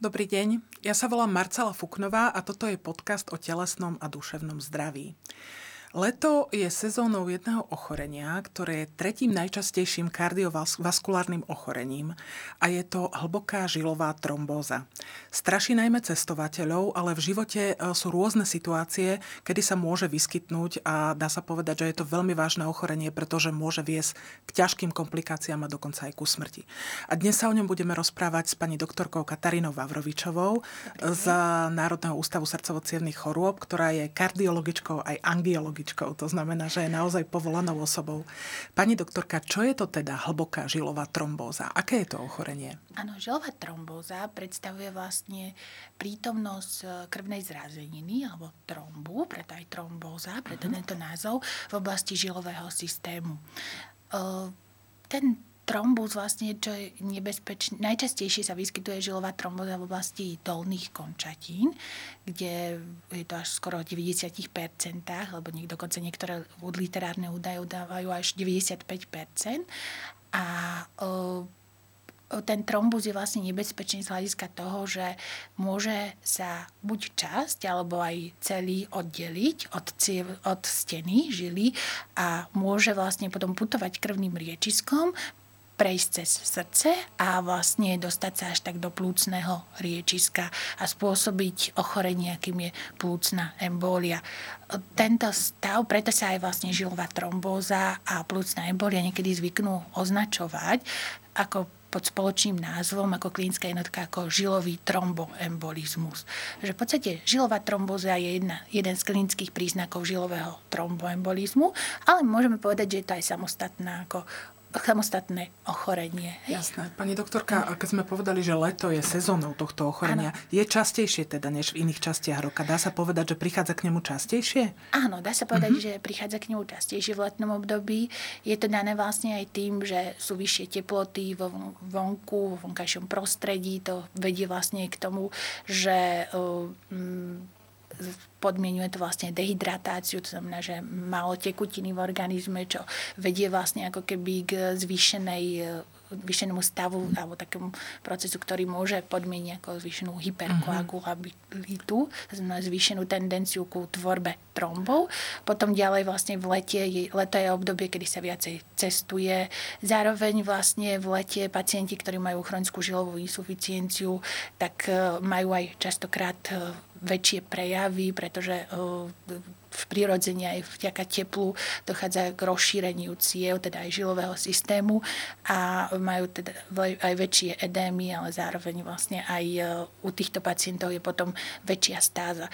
Dobrý deň, ja sa volám Marcela Fuknová a toto je podcast o telesnom a duševnom zdraví. Leto je sezónou jedného ochorenia, ktoré je tretím najčastejším kardiovaskulárnym ochorením a je to hlboká žilová trombóza. Straší najmä cestovateľov, ale v živote e, sú rôzne situácie, kedy sa môže vyskytnúť a dá sa povedať, že je to veľmi vážne ochorenie, pretože môže viesť k ťažkým komplikáciám a dokonca aj ku smrti. A dnes sa o ňom budeme rozprávať s pani doktorkou Katarínou Vavrovičovou z Národného ústavu srdcovo chorôb, ktorá je kardiologičkou aj angiologičkou psychologičkou, to znamená, že je naozaj povolanou osobou. Pani doktorka, čo je to teda hlboká žilová trombóza? Aké je to ochorenie? Áno, žilová trombóza predstavuje vlastne prítomnosť e, krvnej zrazeniny alebo trombu, preto aj trombóza, preto uh-huh. tento názov, v oblasti žilového systému. E, ten trombus vlastne, čo je nebezpečné, najčastejšie sa vyskytuje žilová tromboza v oblasti dolných končatín, kde je to až skoro v 90%, lebo dokonca niektoré literárne údaje udávajú až 95%. A o, ten trombus je vlastne nebezpečný z hľadiska toho, že môže sa buď časť alebo aj celý oddeliť od, ciev, od steny žily a môže vlastne potom putovať krvným riečiskom, prejsť cez srdce a vlastne dostať sa až tak do plúcneho riečiska a spôsobiť ochorenie, akým je plúcna embólia. Tento stav, preto sa aj vlastne žilová trombóza a plúcna embólia niekedy zvyknú označovať ako pod spoločným názvom ako klinická jednotka ako žilový tromboembolizmus. Že v podstate žilová trombóza je jedna, jeden z klinických príznakov žilového tromboembolizmu, ale môžeme povedať, že je to aj samostatná ako samostatné ochorenie. Jasné. Pani doktorka, keď sme povedali, že leto je sezónou tohto ochorenia, ano. je častejšie teda než v iných častiach roka? Dá sa povedať, že prichádza k nemu častejšie? Áno, dá sa povedať, uh-huh. že prichádza k nemu častejšie v letnom období. Je to dané vlastne aj tým, že sú vyššie teploty vo vonku, vo vonkajšom prostredí. To vedie vlastne k tomu, že uh, podmienuje to vlastne dehydratáciu, to znamená, že málo tekutiny v organizme, čo vedie vlastne ako keby k zvýšenej zvýšenému stavu alebo takému procesu, ktorý môže podmieniť ako zvýšenú hyperkoagulabilitu, znamená zvýšenú tendenciu ku tvorbe trombov. Potom ďalej vlastne v lete, leto je obdobie, kedy sa viacej cestuje. Zároveň vlastne v lete pacienti, ktorí majú chronickú žilovú insuficienciu, tak e, majú aj častokrát e, väčšie prejavy, pretože v prirodzene aj vďaka teplu dochádza k rozšíreniu ciev, teda aj žilového systému a majú teda aj väčšie edémy, ale zároveň vlastne aj u týchto pacientov je potom väčšia stáza.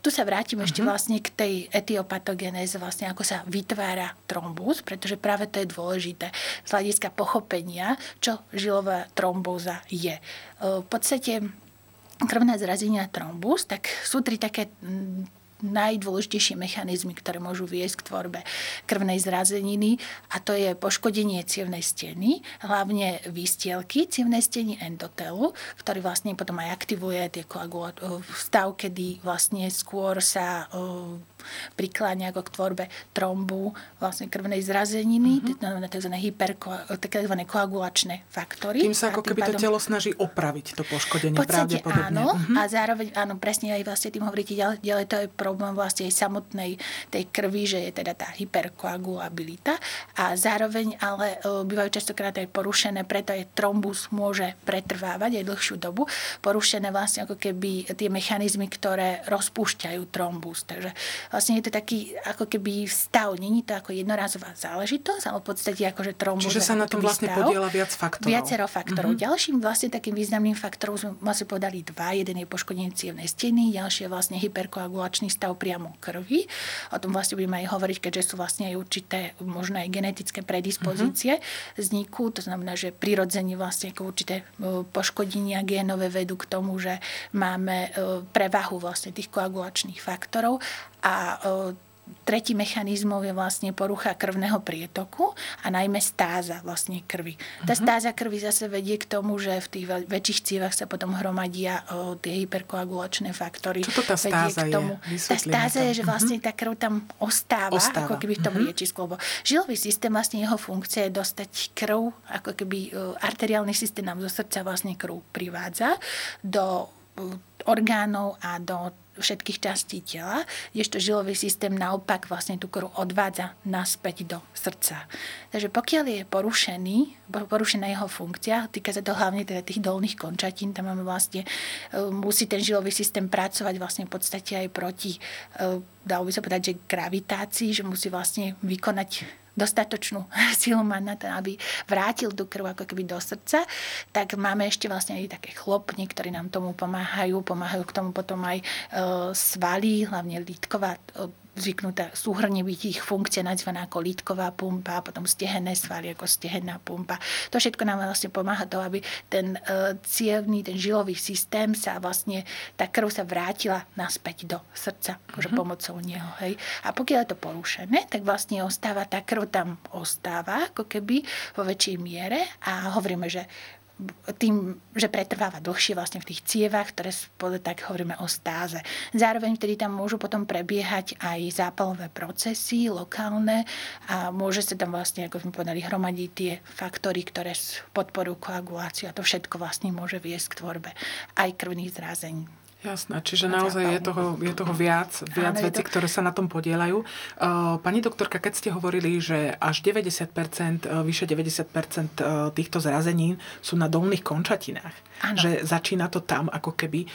Tu sa vrátim uh-huh. ešte mhm. vlastne k tej etiopatogenéze, vlastne ako sa vytvára trombus, pretože práve to je dôležité z hľadiska pochopenia, čo žilová trombóza je. V podstate krvné zrazenia trombus, tak sú tri také mm, najdôležitejšie mechanizmy, ktoré môžu viesť k tvorbe krvnej zrazeniny a to je poškodenie cievnej steny, hlavne výstielky cievnej steny endotelu, ktorý vlastne potom aj aktivuje tie stav, kedy vlastne skôr sa prikláňa ako k tvorbe trombu vlastne krvnej zrazeniny, mm-hmm. tzv. Hyperko, tzv. koagulačné faktory. Tým sa ako keby pádom... to telo snaží opraviť to poškodenie podstate pravdepodobne. áno mm-hmm. a zároveň áno, presne aj vlastne tým hovoríte ďalej, to je problém vlastne aj samotnej tej krvi, že je teda tá hyperkoagulabilita a zároveň ale e, bývajú častokrát aj porušené, preto aj trombus môže pretrvávať aj dlhšiu dobu, porušené vlastne ako keby tie mechanizmy, ktoré rozpúšťajú trombus. Takže vlastne je to taký ako keby stav, není to ako jednorázová záležitosť, ale v podstate akože trombus. Čiže sa na tom vlastne stav, podiela viac faktorov. Viacero faktorov. Mm-hmm. Ďalším vlastne takým významným faktorom sme vlastne povedali dva. Jeden je poškodenie cievnej steny, ďalší je vlastne hyperkoagulačný stav priamo krvi. O tom vlastne budeme aj hovoriť, keďže sú vlastne aj určité možno aj genetické predispozície mm-hmm. vzniku. To znamená, že prirodzene vlastne ako určité e, poškodenia génové vedú k tomu, že máme e, prevahu vlastne tých koagulačných faktorov a tretí mechanizmom je vlastne porucha krvného prietoku a najmä stáza vlastne krvi. Tá uh-huh. stáza krvi zase vedie k tomu, že v tých väčších cievach sa potom hromadia o, tie hyperkoagulačné faktory. Čo to tá stáza k tomu. je? Tá stáza je, že vlastne uh-huh. tá krv tam ostáva, ostáva. ako keby v tom uh-huh. liečisku. Lebo žilový systém, vlastne jeho funkcia je dostať krv, ako keby arteriálny systém nám zo srdca vlastne krv privádza do orgánov a do všetkých častí tela, kdežto žilový systém naopak vlastne tú krv odvádza naspäť do srdca. Takže pokiaľ je porušený, porušená jeho funkcia, týka sa to hlavne teda tých dolných končatín, tam máme vlastne, e, musí ten žilový systém pracovať vlastne v podstate aj proti, e, dalo by sa povedať, že gravitácii, že musí vlastne vykonať dostatočnú silu mať na to, aby vrátil tú krv ako keby do srdca, tak máme ešte vlastne aj také chlopny, ktorí nám tomu pomáhajú. Pomáhajú k tomu potom aj e, svaly, hlavne lítková zvyknutá súhrne byť ich funkcia nazvaná ako lítková pumpa, potom stehenné svaly ako stehenná pumpa. To všetko nám vlastne pomáha to, aby ten uh, cievný, ten žilový systém sa vlastne, tá krv sa vrátila naspäť do srdca, akože uh-huh. pomocou neho. Hej. A pokiaľ je to porušené, tak vlastne ostáva, tá krv tam ostáva ako keby vo väčšej miere a hovoríme, že tým, že pretrváva dlhšie vlastne v tých cievach, ktoré tak hovoríme o stáze. Zároveň vtedy tam môžu potom prebiehať aj zápalové procesy lokálne a môže sa tam vlastne, ako sme povedali, hromadiť tie faktory, ktoré podporujú koaguláciu a to všetko vlastne môže viesť k tvorbe aj krvných zrázení. Jasné, čiže naozaj je toho, je toho viac, viac Áno, vecí, to... ktoré sa na tom podielajú. Pani doktorka, keď ste hovorili, že až 90%, uh, vyše 90% uh, týchto zrazenín sú na dolných končatinách, Áno. že začína to tam ako keby.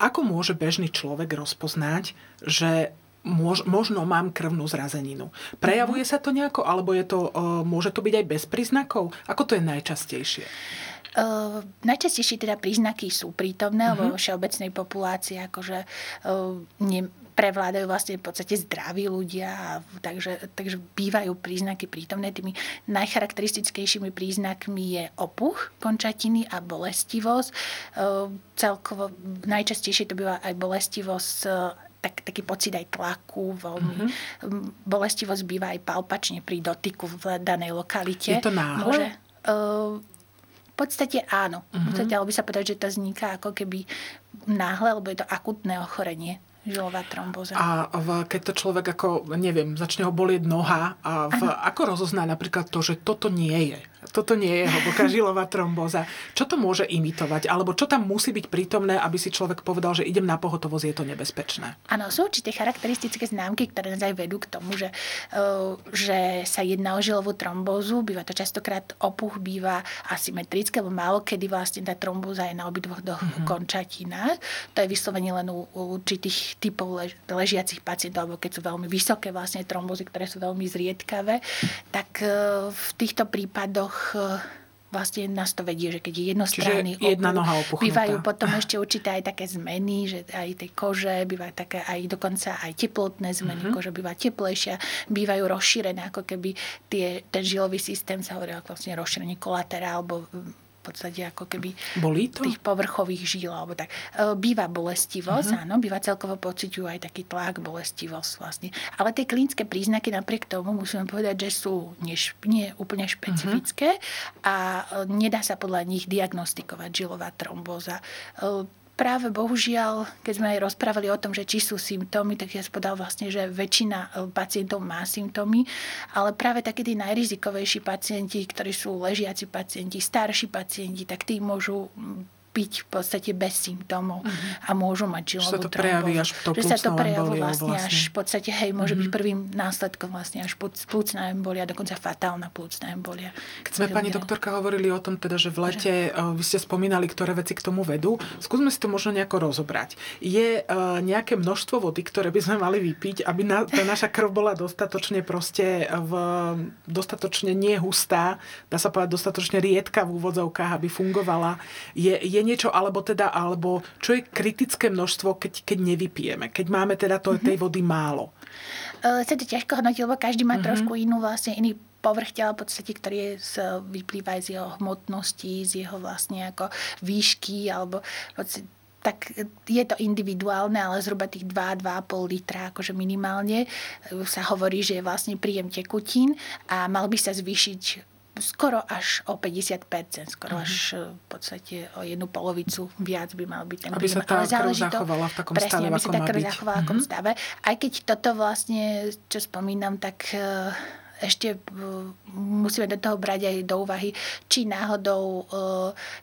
Ako môže bežný človek rozpoznať, že mož, možno mám krvnú zrazeninu. Prejavuje mm-hmm. sa to nejako, alebo je to, môže to byť aj bez príznakov? Ako to je najčastejšie? Uh, najčastejšie teda príznaky sú prítomné, uh-huh. vo všeobecnej populácii akože uh, ne, prevládajú vlastne v podstate zdraví ľudia, takže, takže bývajú príznaky prítomné. Tými najcharakteristickejšími príznakmi je opuch končatiny a bolestivosť. Uh, celkovo najčastejšie to býva aj bolestivosť tak, taký pocit aj tlaku, veľmi mm-hmm. bolestivosť býva aj palpačne pri dotyku v danej lokalite. Je to náhle? Môže, uh, v podstate áno. Uh-huh. V mhm. podstate, ale by sa povedať, že to vzniká ako keby náhle, lebo je to akutné ochorenie žilová tromboza. A v, keď to človek ako, neviem, začne ho bolieť noha, a v, ako rozozná napríklad to, že toto nie je? Toto nie je hlboká žilová trombóza. Čo to môže imitovať? Alebo čo tam musí byť prítomné, aby si človek povedal, že idem na pohotovosť, je to nebezpečné? Áno, sú určité charakteristické známky, ktoré nás aj vedú k tomu, že, uh, že sa jedná o žilovú trombózu. Býva to častokrát opuch, býva asymetrické, lebo málo kedy vlastne tá trombóza je na obidvoch mm-hmm. končatinách. To je vyslovene len u, určitých typov lež, ležiacich pacientov, alebo keď sú veľmi vysoké vlastne trombózy, ktoré sú veľmi zriedkavé, tak uh, v týchto prípadoch Eh, vlastne nás to vedie, že keď je jednostranný Čiže jedna noha opuchnutá. Bývajú potom ešte určité aj také zmeny, že aj tej kože, bývajú také aj dokonca aj teplotné zmeny, uh-huh. kože býva teplejšia, bývajú rozšírené, ako keby tie, ten žilový systém sa hovorí vlastne rozšírenie kolatera alebo podstate ako keby Bolí to? tých povrchových žíl alebo tak. E, býva bolestivosť, uh-huh. áno, býva celkovo pociťujú aj taký tlak, bolestivosť vlastne. Ale tie klinické príznaky napriek tomu musíme povedať, že sú nie, nie úplne špecifické uh-huh. a e, nedá sa podľa nich diagnostikovať žilová trombóza e, práve bohužiaľ, keď sme aj rozprávali o tom, že či sú symptómy, tak ja spodal vlastne, že väčšina e, pacientov má symptómy, ale práve také tí najrizikovejší pacienti, ktorí sú ležiaci pacienti, starší pacienti, tak tí môžu byť v podstate bez symptómov uh-huh. a môžu mať žilovú Že sa to prejaví až to Že sa to prejaví vlastne, vlastne až v podstate, hej, môže uh-huh. byť mhm. prvým následkom vlastne až plúcna embolia, dokonca fatálna plúcna embolia. Keď sme pani doktorka hovorili o tom teda, že v lete že... vy ste spomínali, ktoré veci k tomu vedú, skúsme si to možno nejako rozobrať. Je uh, nejaké množstvo vody, ktoré by sme mali vypiť, aby na, tá naša krv bola dostatočne proste v, dostatočne nehustá, dá sa povedať dostatočne riedka v úvodzovkách, aby fungovala. Je, je niečo, alebo teda, alebo čo je kritické množstvo, keď, keď nevypijeme, keď máme teda to, tej vody málo? Uh, sa to ťažko hodnotiť, lebo každý má uh-huh. trošku inú vlastne iný povrch tela v podstate, ktorý je z, vyplýva z jeho hmotnosti, z jeho vlastne ako výšky, alebo podstate, tak je to individuálne, ale zhruba tých 2-2,5 litra akože minimálne sa hovorí, že je vlastne príjem tekutín a mal by sa zvýšiť skoro až o 50%, skoro uh-huh. až v podstate o jednu polovicu viac by mal byť ten Aby sa tá krv zachovala v takom presne, stave, aby sa tá krv zachovala v takom mhm. stave. Aj keď toto vlastne, čo spomínam, tak uh, ešte musíme do toho brať aj do úvahy, či náhodou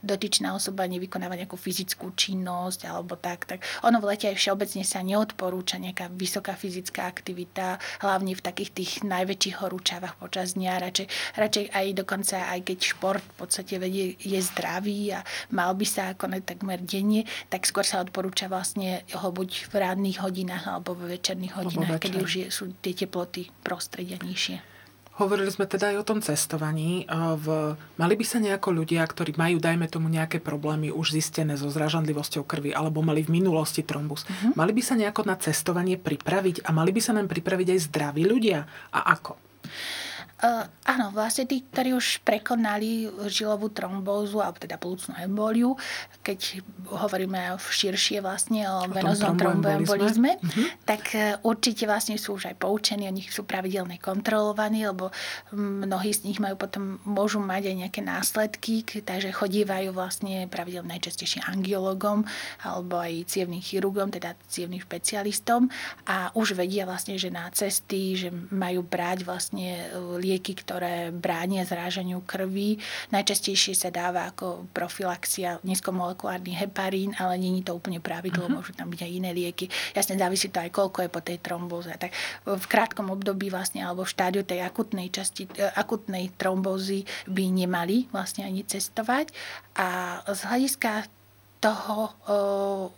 dotyčná osoba nevykonáva nejakú fyzickú činnosť alebo tak. tak ono v lete aj všeobecne sa neodporúča nejaká vysoká fyzická aktivita, hlavne v takých tých najväčších horúčavách počas dňa. Radšej, radšej aj dokonca, aj keď šport v podstate vedie, je zdravý a mal by sa konať takmer denne, tak skôr sa odporúča vlastne ho buď v rádnych hodinách alebo v večerných hodinách, kedy už je, sú tie teploty prostredia nižšie. Hovorili sme teda aj o tom cestovaní. V, mali by sa nejako ľudia, ktorí majú, dajme tomu, nejaké problémy už zistené so zražanlivosťou krvi alebo mali v minulosti trombus, uh-huh. mali by sa nejako na cestovanie pripraviť a mali by sa nám pripraviť aj zdraví ľudia? A ako? Uh, áno, vlastne tí, ktorí už prekonali žilovú trombózu, alebo teda plúcnú emboliu, keď hovoríme širšie vlastne o, o venoznom tromboembolizme, uh-huh. tak uh, určite vlastne sú už aj poučení, oni sú pravidelne kontrolovaní, lebo mnohí z nich majú potom, môžu mať aj nejaké následky, takže chodívajú vlastne pravidelne najčastejšie angiologom alebo aj cievným chirurgom, teda cievným špecialistom a už vedia vlastne, že na cesty, že majú brať vlastne e, lieky, ktoré bránia zrážaniu krvi. Najčastejšie sa dáva ako profilaxia nízkomolekulárny heparín, ale není to úplne pravidlo, uh-huh. môžu tam byť aj iné lieky. Jasne závisí to aj koľko je po tej trombóze. Tak v krátkom období vlastne alebo v štádiu tej akutnej časti, e, akutnej trombózy by nemali vlastne ani cestovať. A z hľadiska toho o,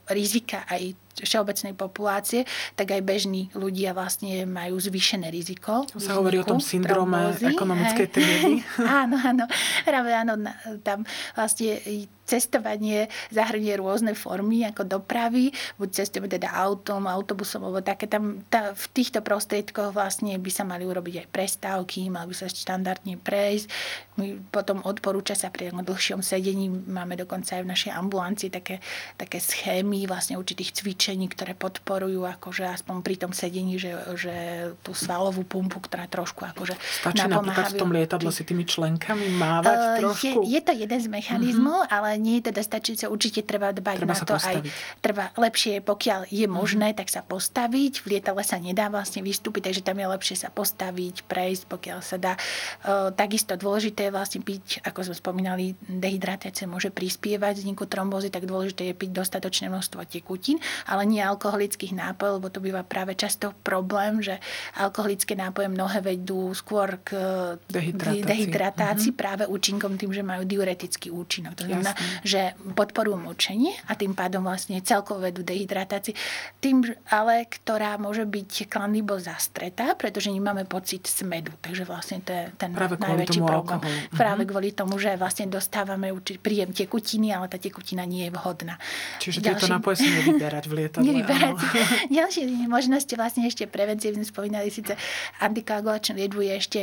rizika aj všeobecnej populácie, tak aj bežní ľudia vlastne majú zvýšené riziko. To sa hovorí o tom syndróme ekonomickej triedy. áno, áno. Práve áno, tam vlastne cestovanie zahrnie rôzne formy ako dopravy, buď cestujeme teda autom, autobusom, alebo také tam, tá, v týchto prostriedkoch vlastne by sa mali urobiť aj prestávky, mal by sa štandardne prejsť. My potom odporúča sa pri dlhšom sedení, máme dokonca aj v našej ambulancii také, také schémy vlastne určitých cvičení, ktoré podporujú akože aspoň pri tom sedení, že, že tú svalovú pumpu, ktorá trošku akože Stačí napríklad v tom lietadle si tými členkami mávať uh, trošku? Je, je to jeden z mechanizmov, uh-huh. ale nie je teda stačíce, určite treba dbať treba na to postaviť. aj. Treba lepšie, pokiaľ je mhm. možné, mm. tak sa postaviť. V lietadle sa nedá vlastne vystúpiť, takže tam je lepšie sa postaviť, prejsť, pokiaľ sa dá. E, takisto dôležité je vlastne piť, ako sme spomínali, dehydratácia môže prispievať vzniku trombózy, tak dôležité je piť dostatočné množstvo tekutín, ale nie alkoholických nápojov, lebo to býva práve často problém, že alkoholické nápoje mnohé vedú skôr k dehydratácii, dehydratácii mm-hmm. práve účinkom tým, že majú diuretický účinok. To znamená, že podporujú močenie a tým pádom vlastne celkovo vedú dehydratácii. Tým ale, ktorá môže byť klandibo zastretá, pretože nemáme pocit smedu. Takže vlastne to je ten Práve najväčší problém. Alkoholu. Práve mhm. kvôli tomu, že vlastne dostávame príjem tekutiny, ale tá tekutina nie je vhodná. Čiže Ďalší... tieto nápoje si nevyberať v lietadle. Nevyberať. Ďalšie možnosti vlastne ešte preventívne spomínali síce antikoagulačnú liečbu je ešte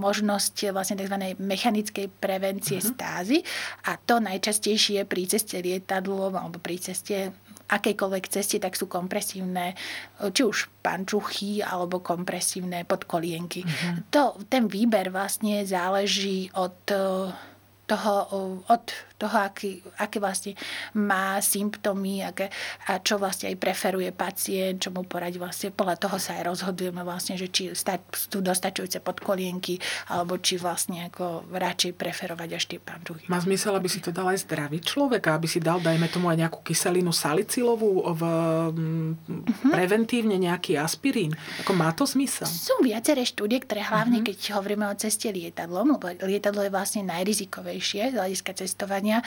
možnosť vlastne tzv. mechanickej prevencie uh-huh. stázy a to najčastejšie pri ceste lietadlom alebo pri ceste akejkoľvek ceste, tak sú kompresívne, či už pančuchy alebo kompresívne podkolienky. Mm-hmm. To, ten výber vlastne záleží od toho, od toho, aký, aké vlastne má symptómy aké, a čo vlastne aj preferuje pacient, čo mu poradí vlastne. Podľa toho sa aj rozhodujeme vlastne, že či sú dostačujúce podkolienky alebo či vlastne ako radšej preferovať až tie pančuchy. Má zmysel, aby si to dal aj zdravý človek, aby si dal, dajme tomu aj nejakú kyselinu salicilovú, v, uh-huh. preventívne nejaký aspirín. Ako má to zmysel? Sú viaceré štúdie, ktoré hlavne, uh-huh. keď hovoríme o ceste lietadlom, lebo lietadlo je vlastne najrizikovejšie z hľadiska cestovania e,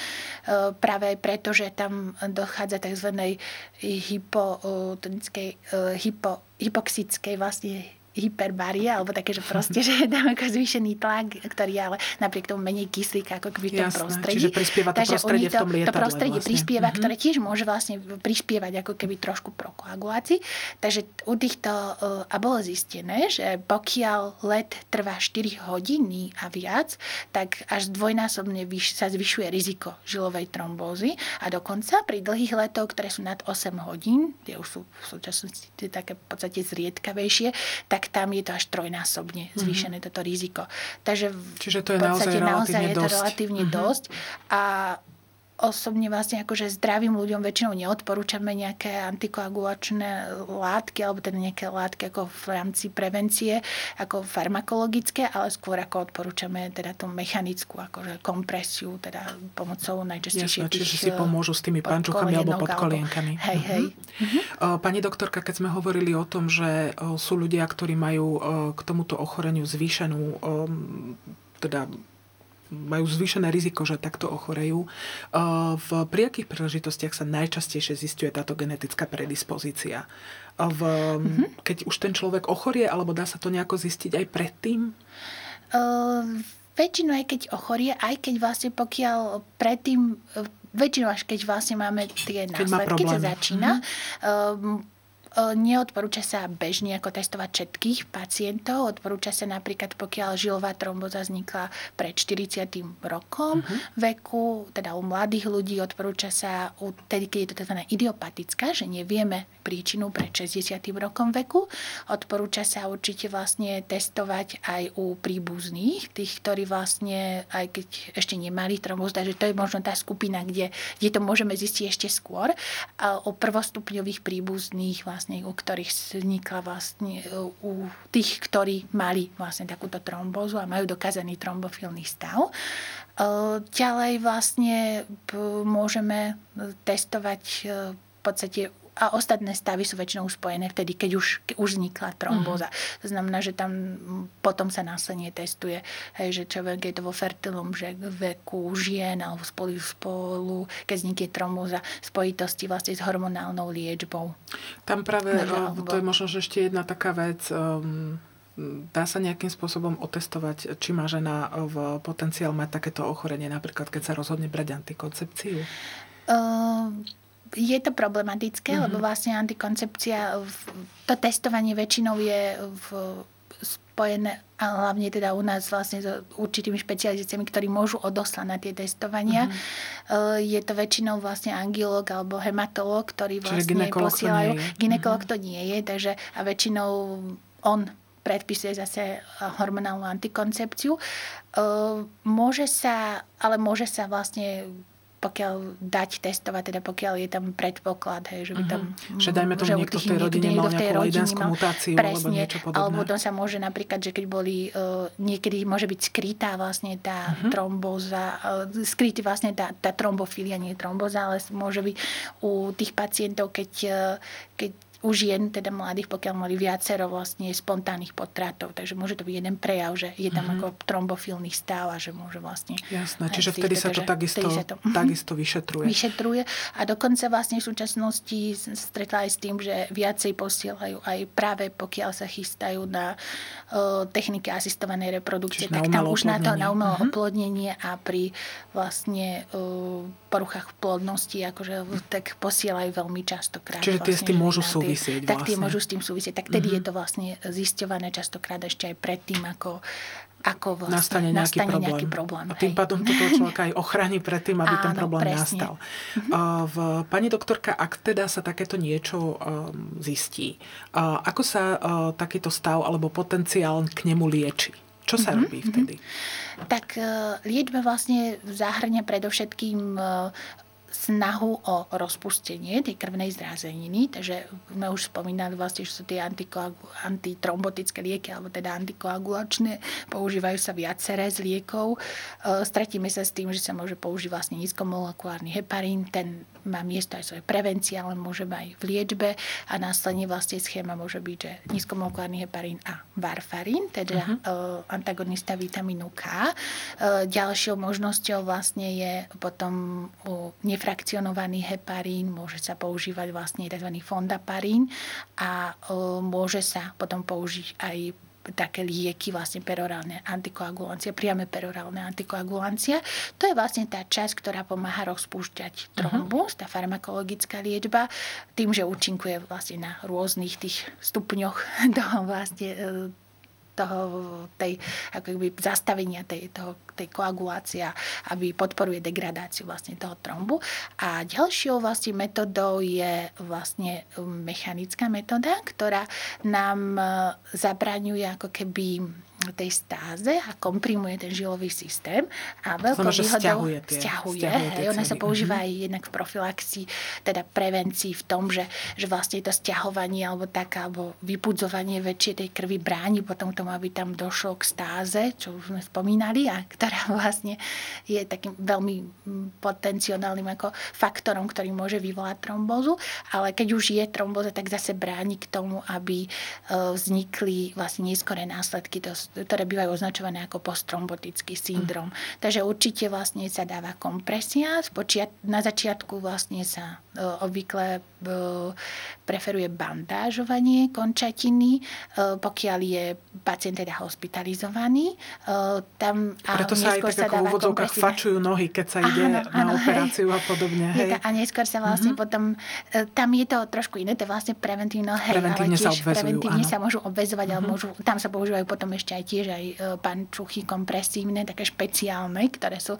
práve aj preto, že tam dochádza tzv. hypo, e, hypo, hypoxickej vlastne hyperbaria, alebo také, že proste, že tam ako zvýšený tlak, ktorý je ale napriek tomu menej kyslíka ako v tom prostredí. Čiže prispieva to Takže prostredie to, v tom lietadle. To prostredie vlastne. prispieva, mm-hmm. ktoré tiež môže vlastne prispievať ako keby trošku pro koagulácii. Takže u týchto, uh, a bolo zistené, že pokiaľ let trvá 4 hodiny a viac, tak až dvojnásobne vyš, sa zvyšuje riziko žilovej trombózy a dokonca pri dlhých letoch, ktoré sú nad 8 hodín, tie už sú v súčasnosti také v podstate zriedkavejšie, tak tam je to až trojnásobne mhm. zvýšené mm-hmm. toto riziko. Takže Čiže to je v podstate naozaj, naozaj je to relatívne mm-hmm. dosť. A osobne vlastne akože zdravým ľuďom väčšinou neodporúčame nejaké antikoagulačné látky alebo teda nejaké látky ako v rámci prevencie, ako farmakologické, ale skôr ako odporúčame teda tú mechanickú akože kompresiu, teda pomocou najčastejšie Jasne, čiže si pomôžu s tými pančuchami alebo podkolienkami. Hej, hej. Uh-huh. Pani doktorka, keď sme hovorili o tom, že sú ľudia, ktorí majú k tomuto ochoreniu zvýšenú teda majú zvýšené riziko, že takto ochorejú. V priakých príležitostiach sa najčastejšie zistuje táto genetická predispozícia. V, mm-hmm. Keď už ten človek ochorie, alebo dá sa to nejako zistiť aj predtým? Uh, väčšinou aj keď ochorie, aj keď vlastne pokiaľ predtým, väčšinou až keď vlastne máme tie následky, keď sa začína, mm-hmm. uh, Neodporúča sa bežne ako testovať všetkých pacientov. Odporúča sa napríklad, pokiaľ žilová tromboza vznikla pred 40. rokom uh-huh. veku, teda u mladých ľudí odporúča sa, tedy, keď je to tzv. idiopatická, že nevieme príčinu pred 60. rokom veku. Odporúča sa určite vlastne testovať aj u príbuzných, tých, ktorí vlastne, aj keď ešte nemali trombozu, takže to je možno tá skupina, kde, kde to môžeme zistiť ešte skôr. A o prvostupňových príbuzných vlastne vlastne, u ktorých vznikla vlastne u tých, ktorí mali vlastne takúto trombózu a majú dokázaný trombofilný stav. Ďalej vlastne môžeme testovať v podstate a ostatné stavy sú väčšinou spojené vtedy, keď už, keď už vznikla trombóza. Mm-hmm. To znamená, že tam potom sa následne testuje, hej, že človek je to vo fertilom že veku žien alebo spolu, spolu keď vznikne trombóza spojitosti vlastne s hormonálnou liečbou. Tam práve, Možno, to je možno že ešte jedna taká vec, um, dá sa nejakým spôsobom otestovať, či má žena v potenciál mať takéto ochorenie, napríklad keď sa rozhodne brať antikoncepciu? Uh, je to problematické, mm-hmm. lebo vlastne antikoncepcia, to testovanie väčšinou je v, spojené, a hlavne teda u nás vlastne s určitými špecializáciami, ktorí môžu odoslať na tie testovania. Mm-hmm. Je to väčšinou vlastne angiolog alebo hematolog, ktorí vlastne posielajú. Ginekolog to nie je, takže a väčšinou on predpisuje zase hormonálnu antikoncepciu. Môže sa, ale môže sa vlastne pokiaľ dať testovať, teda pokiaľ je tam predpoklad, hej, že by tam... Uh-huh. Že dajme tomu, niekto v tej rodine mal nejakú lidenskú mutáciu presne, alebo niečo podobné. Alebo potom sa môže napríklad, že keď boli, uh, niekedy môže byť skrytá vlastne tá uh-huh. trombóza, uh, skrytý vlastne tá, tá trombofilia, nie tromboza, ale môže byť u tých pacientov, keď, uh, keď u žien, teda mladých, pokiaľ mali viacero vlastne spontánnych potratov. Takže môže to byť jeden prejav, že je tam mm-hmm. ako trombofilný stav a že môže vlastne... Jasné, čiže vtedy sa to takisto, sa to, takisto vyšetruje. Vyšetruje a dokonca vlastne v súčasnosti stretla aj s tým, že viacej posielajú aj práve pokiaľ sa chystajú na uh, techniky asistovanej reprodukcie, Čiže tak tam už na to na umelé mm-hmm. oplodnenie a pri vlastne uh, poruchách plodnosti, akože tak posielajú veľmi častokrát. Čiže tie s tým môžu súvisieť súvisieť Tak tie vlastne. môžu s tým súvisieť. Tak tedy mm-hmm. je to vlastne zisťované častokrát ešte aj predtým, ako ako vlastne nastane nejaký nastane problém. Nejaký problém a tým hej. pádom toto človeka aj ochráni pred tým, aby Áno, ten problém presne. nastal. Mm-hmm. V, pani doktorka, ak teda sa takéto niečo um, zistí, uh, ako sa uh, takýto stav alebo potenciál k nemu lieči? Čo sa mm-hmm. robí vtedy? Tak uh, liečba vlastne zahrňa predovšetkým uh, snahu o rozpustenie tej krvnej zrázeniny, takže sme už spomínali vlastne, že sú tie antitrombotické lieky, alebo teda antikoagulačné, používajú sa viaceré z liekov. E, stratíme sa s tým, že sa môže použiť vlastne nízkomolekulárny heparín, ten má miesto aj svoje prevencie, ale môže aj v liečbe a následne vlastne schéma môže byť, že nízkomolekulárny heparín a varfarín, teda uh-huh. antagonista vitamínu K. E, ďalšou možnosťou vlastne je potom nefrakcionovaný heparín, môže sa používať vlastne tzv. fondaparín a môže sa potom použiť aj také lieky, vlastne perorálne antikoagulancie, priame perorálne antikoagulancie. To je vlastne tá časť, ktorá pomáha rozpúšťať trombus, uh-huh. tá farmakologická liečba, tým, že účinkuje vlastne na rôznych tých stupňoch toho vlastne toho, tej, ako by zastavenia tej, toho, tej koagulácie, aby podporuje degradáciu vlastne toho trombu. A ďalšou vlastne metodou je vlastne um, mechanická metóda, ktorá nám uh, zabraňuje ako keby tej stáze a komprimuje ten žilový systém. A veľkou výhodou stiahuje, tie, stiahuje, stiahuje hej, ona sa používa mm-hmm. aj jednak v profilaxii, teda prevencii v tom, že, že vlastne to stiahovanie alebo tak, alebo vypudzovanie väčšie tej krvi bráni potom tomu, aby tam došlo k stáze, čo už sme spomínali a ktorá vlastne je takým veľmi potenciálnym ako faktorom, ktorý môže vyvolať trombózu, ale keď už je trombóza, tak zase bráni k tomu, aby e, vznikli vlastne neskoré následky. To ktoré bývajú označované ako posttrombotický syndrom. Mm. Takže určite vlastne sa dáva kompresia. Na začiatku vlastne sa e, obvykle e, preferuje bandážovanie končatiny, pokiaľ je pacient teda hospitalizovaný. Tam, Preto sa aj tak v úvodzovkách fačujú nohy, keď sa ide áno, na áno, operáciu hej. a podobne. Hej. A neskôr sa vlastne mm-hmm. potom, tam je to trošku iné, to je vlastne preventívno, hej, preventívne ale tiež sa obvezujú, preventívne áno. sa môžu obvezovať, mm-hmm. ale mhm. môžu, tam sa používajú potom ešte aj tiež aj e, pančuchy kompresívne, také špeciálne, ktoré sú,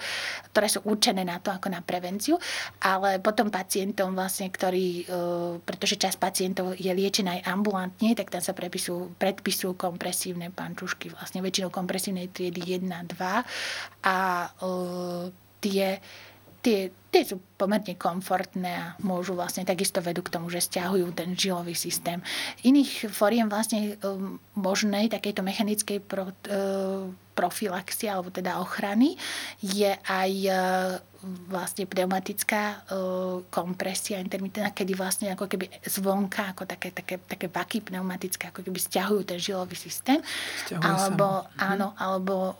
ktoré sú určené na to ako na prevenciu. Ale potom pacientom vlastne, ktorí, e, pretože čas pacientov je liečená aj ambulantne, tak tam sa predpisujú, predpisujú kompresívne pančušky, vlastne väčšinou kompresívnej triedy 1, 2 a e, tie tie, tie sú pomerne komfortné a môžu vlastne takisto vedú k tomu, že stiahujú ten žilový systém. Iných foriem vlastne um, možnej takejto mechanickej pro, uh, profilaxie alebo teda ochrany je aj uh, vlastne pneumatická uh, kompresia intermitentná, kedy vlastne ako keby zvonka, ako také, také, také vaky pneumatické, ako keby stiahujú ten žilový systém. Stiahuje alebo, sa. Mhm. áno, alebo uh,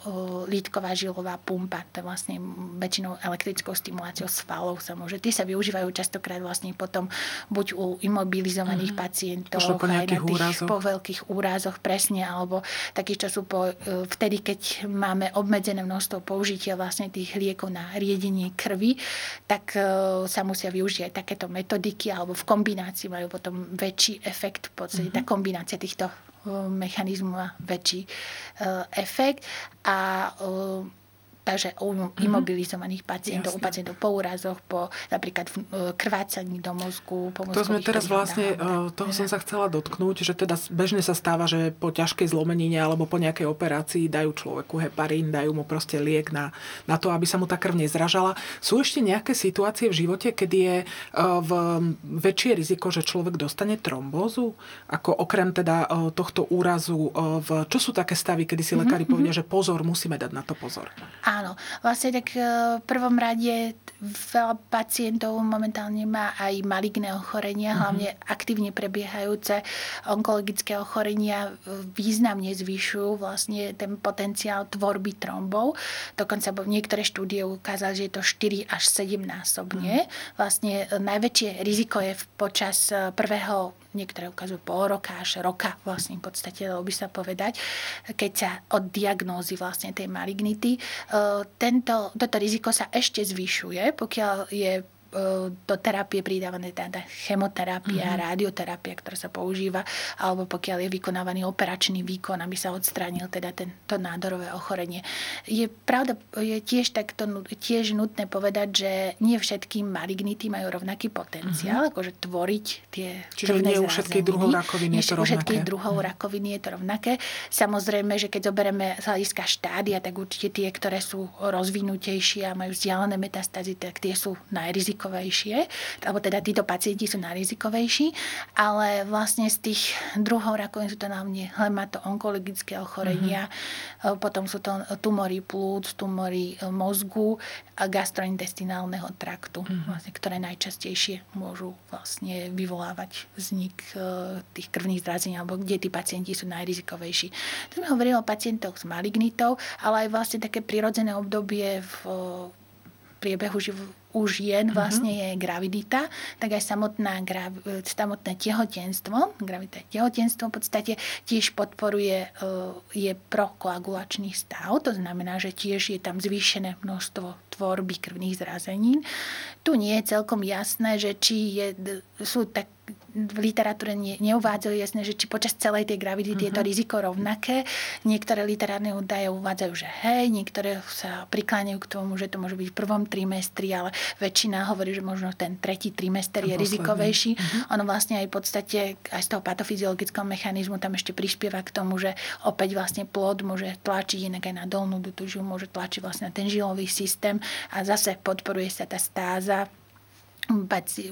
lítková žilová pumpa, to vlastne väčšinou elektrickou stimuláciou svalov sa môže. Tí sa využívajú častokrát vlastne potom buď u imobilizovaných mm-hmm. pacientov, po aj na tých úrazoch. po veľkých úrazoch presne, alebo takých, čo sú po, uh, vtedy, keď máme obmedzené množstvo použitia vlastne tých liekov na riedenie krvi, tak e, sa musia využiť aj takéto metodiky alebo v kombinácii majú potom väčší efekt. V podstate tá mhm. kombinácia týchto e, mechanizmov má väčší e, efekt a takže u mm-hmm. imobilizovaných pacientov, Jasne. u pacientov po úrazoch, po napríklad e, krvácaní do mozgu. Po to sme teraz vlastne, e, toho som sa chcela dotknúť, že teda bežne sa stáva, že po ťažkej zlomenine alebo po nejakej operácii dajú človeku heparín, dajú mu proste liek na, na to, aby sa mu tá krv nezražala. Sú ešte nejaké situácie v živote, kedy je e, v väčšie riziko, že človek dostane trombózu? Ako okrem teda tohto úrazu, v, čo sú také stavy, kedy si mhm, lekári mm-hmm. povedia, že pozor, musíme dať na to pozor? Áno, vlastne tak e, v prvom rade veľa pacientov momentálne má aj maligné ochorenia, mm-hmm. hlavne aktívne prebiehajúce onkologické ochorenia významne zvyšujú vlastne ten potenciál tvorby trombov. Dokonca niektoré štúdie ukázali, že je to 4 až 7 násobne. Mm-hmm. Vlastne e, najväčšie riziko je počas e, prvého niektoré ukazujú pol roka až roka vlastne v podstate, dalo by sa povedať, keď sa od diagnózy vlastne tej malignity. E, tento, toto riziko sa ešte zvyšuje, pokiaľ je do terapie pridávané teda chemoterapia, mm-hmm. radioterapia, ktorá sa používa, alebo pokiaľ je vykonávaný operačný výkon, aby sa odstránil teda tento nádorové ochorenie. Je pravda, je tiež takto tiež nutné povedať, že nie všetky malignity majú rovnaký potenciál, mm-hmm. akože tvoriť tie Čiže nie u všetkých druhov rakoviny je to rovnaké. Všetkých druhov mm-hmm. rakoviny je to rovnaké. Samozrejme, že keď zoberieme z hľadiska štádia, tak určite tie, ktoré sú rozvinutejšie a majú vzdialené metastázy, tak tie sú najrizikovejšie najrizikovejšie, alebo teda títo pacienti sú najrizikovejší, ale vlastne z tých druhov rakovín sú to hlavne hemato-onkologické ochorenia, mm-hmm. potom sú to tumory plúc, tumory e, mozgu a gastrointestinálneho traktu, mm-hmm. vlastne, ktoré najčastejšie môžu vlastne vyvolávať vznik e, tých krvných zrazení, alebo kde tí pacienti sú najrizikovejší. To sme hovorili o pacientoch s malignitou, ale aj vlastne také prirodzené obdobie v priebehu živ- u žien mhm. vlastne je gravidita, tak aj samotná, samotné tehotenstvo, gravidita tehotenstvo v podstate tiež podporuje, e, je prokoagulačný stav, to znamená, že tiež je tam zvýšené množstvo tvorby krvných zrazenín. Tu nie je celkom jasné, že či je, sú tak v literatúre ne, neuvádzajú jasne, že či počas celej tej gravidity uh-huh. je to mhm. riziko rovnaké. Niektoré literárne údaje uvádzajú, že hej, niektoré sa prikláňajú k tomu, že to môže byť v prvom trimestri, ale väčšina hovorí, že možno ten tretí trimester je rizikovejší. Uh-huh. Ono vlastne aj v podstate aj z toho patofyziologického mechanizmu tam ešte prispieva k tomu, že opäť vlastne plod môže tlačiť inak aj na dolnú dutužu, môže tlačiť vlastne na ten žilový systém a zase podporuje sa tá stáza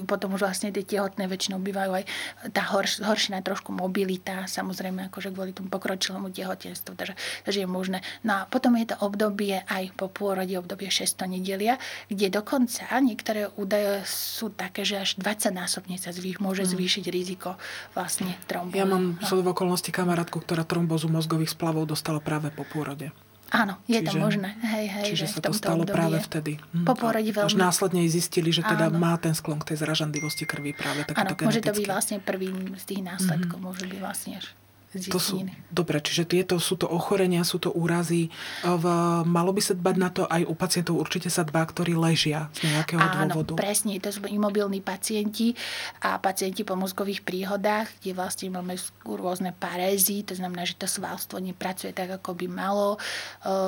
potom už vlastne tie tehotné väčšinou bývajú aj tá horš, horšina trošku mobilita, samozrejme akože kvôli tomu pokročilému tehotenstvu, takže, takže je možné. No a potom je to obdobie aj po pôrode, obdobie 6 nedelia, kde dokonca niektoré údaje sú také, že až 20 násobne sa zvýš, môže mm. zvýšiť riziko vlastne trombózy. Ja mám no. v okolnosti kamarátku, ktorá trombozu mozgových splavov dostala práve po pôrode. Áno, je čiže, to možné. Hej, hej, čiže že sa to stalo obdobie, práve vtedy. Hm. Po pôrode veľmi. Až následne zistili, že teda Áno. má ten sklon k tej zražanlivosti krvi práve takéto Áno, môže to byť vlastne prvým z tých následkov. Mm-hmm. Môže byť vlastne až to sú, dobre, čiže tieto sú to ochorenia, sú to úrazy. V, malo by sa dbať na to aj u pacientov, určite sa dbá, ktorí ležia z nejakého Áno, dôvodu. presne, to sú imobilní pacienti a pacienti po mozgových príhodách, kde vlastne máme rôzne parézy, to znamená, že to svalstvo nepracuje tak, ako by malo.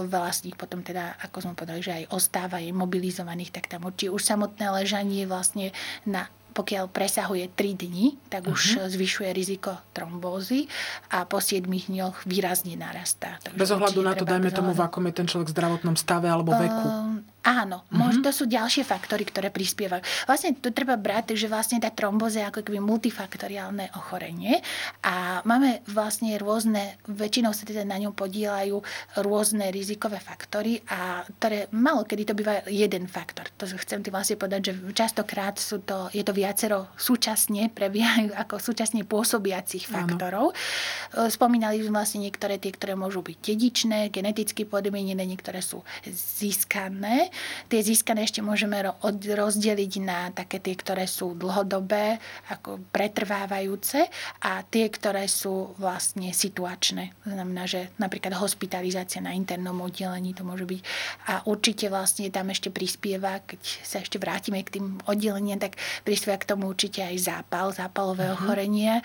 Veľa z nich potom teda, ako sme povedali, že aj ostáva imobilizovaných, tak tam určite už samotné ležanie vlastne na pokiaľ presahuje 3 dni, tak uh-huh. už mhm. zvyšuje riziko trombózy a po 7 dňoch výrazne narastá. Takže bez ohľadu na to, dajme tomu, v akom je ten človek v zdravotnom stave alebo veku. Uh, Áno, mm-hmm. to sú ďalšie faktory, ktoré prispievajú. Vlastne tu treba brať, že vlastne tá tromboza je ako keby multifaktoriálne ochorenie a máme vlastne rôzne, väčšinou sa teda na ňom podielajú rôzne rizikové faktory a ktoré malo kedy to býva jeden faktor. To chcem tým vlastne povedať, že častokrát sú to, je to viacero súčasne prebiehajú ako súčasne pôsobiacich faktorov. Áno. Spomínali sme vlastne niektoré tie, ktoré môžu byť dedičné, geneticky podmienené, niektoré sú získané Tie získané ešte môžeme rozdeliť na také tie, ktoré sú dlhodobé, ako pretrvávajúce a tie, ktoré sú vlastne situačné. To znamená, že napríklad hospitalizácia na internom oddelení to môže byť. A určite vlastne tam ešte prispieva, keď sa ešte vrátime k tým oddeleniam, tak prispieva k tomu určite aj zápal, zápalové uh-huh. ochorenie. E,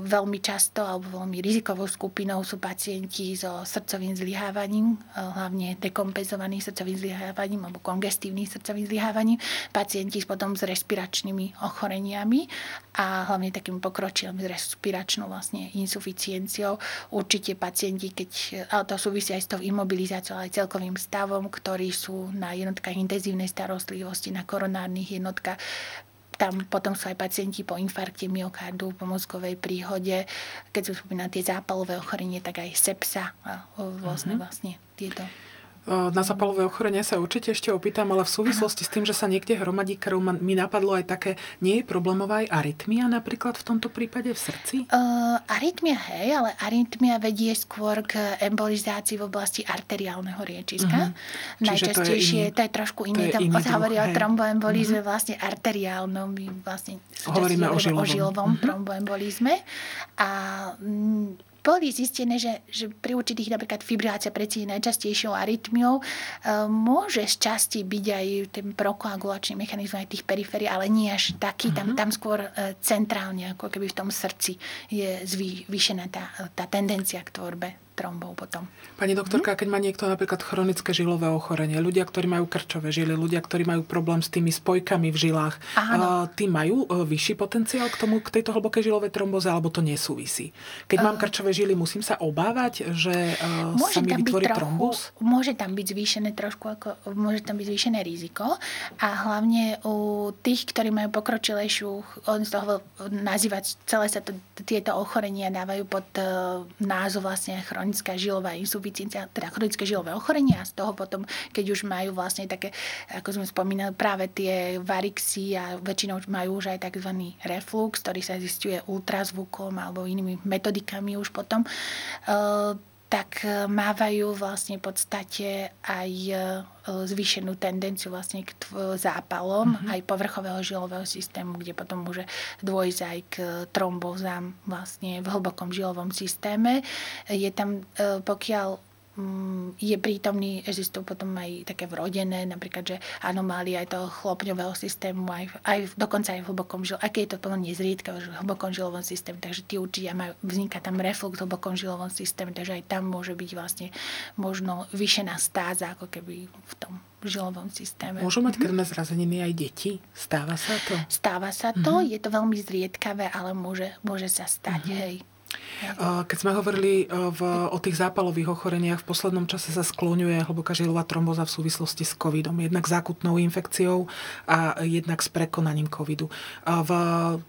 veľmi často alebo veľmi rizikovou skupinou sú pacienti so srdcovým zlyhávaním, e, hlavne dekompenzovaným srdcovým zlyhávaním zlyhávaním alebo kongestívnym srdcovým zlyhávaním, pacienti potom s respiračnými ochoreniami a hlavne takým pokročilým s respiračnou vlastne insuficienciou. Určite pacienti, keď, ale to súvisí aj s tou imobilizáciou, ale aj celkovým stavom, ktorí sú na jednotkách intenzívnej starostlivosti, na koronárnych jednotkách, tam potom sú aj pacienti po infarkte myokardu, po mozgovej príhode. Keď sú spomínané tie zápalové ochorenie, tak aj sepsa a rôzne uh-huh. vlastne tieto na zapalové ochorenie sa určite ešte opýtam, ale v súvislosti s tým, že sa niekde hromadí krv, mi napadlo aj také, nie je problémová aj arytmia napríklad v tomto prípade v srdci? Uh, arytmia hej, ale arytmia vedie skôr k embolizácii v oblasti arteriálneho riečiska. Uh-huh. Najčastejšie, to je, iný, to je trošku iné, tam sa hovorí o tromboembolizme uh-huh. vlastne arteriálnom, vlastne hovoríme o žilovom, o žilovom uh-huh. tromboembolizme. A m, boli zistené, že, že pri určitých napríklad fibrilácia predsa najčastejšou arytmiou e, môže z časti byť aj ten prokoagulačný mechanizmus aj tých periférií, ale nie až taký. Uh-huh. Tam, mhm. tam skôr e, centrálne, ako keby v tom srdci je zvýšená tá, tá tendencia k tvorbe trombov potom. Pani doktorka, hm? keď má niekto napríklad chronické žilové ochorenie, ľudia, ktorí majú krčové žily, ľudia, ktorí majú problém s tými spojkami v žilách, Áno. tí majú e, vyšší potenciál k tomu, k tejto hlbokej žilovej tromboze, alebo to nesúvisí? Keď mám krčové žily, musím sa obávať, že uh, sa mi vytvorí trochu, trombus? Môže tam byť zvýšené trošku, ako, môže tam byť zvýšené riziko a hlavne u tých, ktorí majú pokročilejšiu, on z toho nazývať celé sa to, tieto ochorenia dávajú pod uh, názov vlastne chronická žilová insuficiencia, teda chronické žilové ochorenie a z toho potom, keď už majú vlastne také, ako sme spomínali, práve tie varixy a väčšinou majú už aj tzv. reflux, ktorý sa zistuje ultrazvukom alebo inými metodikami už potom, uh, tak e, mávajú vlastne v podstate aj e, zvýšenú tendenciu vlastne k zápalom mm-hmm. aj povrchového žilového systému, kde potom môže dôjsť aj k trombózám vlastne v hlbokom žilovom systéme. Je tam, pokiaľ Mm, je prítomný, existujú potom aj také vrodené, napríklad, že anomálie aj toho chlopňového systému, aj, aj dokonca aj v hlbokom aj keď je to plno nezriedka v hlbokom žilovom systéme, takže tí určite majú, vzniká tam reflux v hlbokom žilovom systéme, takže aj tam môže byť vlastne možno vyšená stáza, ako keby v tom žilovom systéme. Môžu mať krvné zrazeniny aj deti? Stáva sa to? Stáva sa to, mm-hmm. je to veľmi zriedkavé, ale môže, môže sa stať, mm-hmm. hej. Keď sme hovorili e, v, o tých zápalových ochoreniach, v poslednom čase sa skloňuje hlboká žilová tromboza v súvislosti s covidom. Jednak s akutnou infekciou a jednak s prekonaním covidu. V,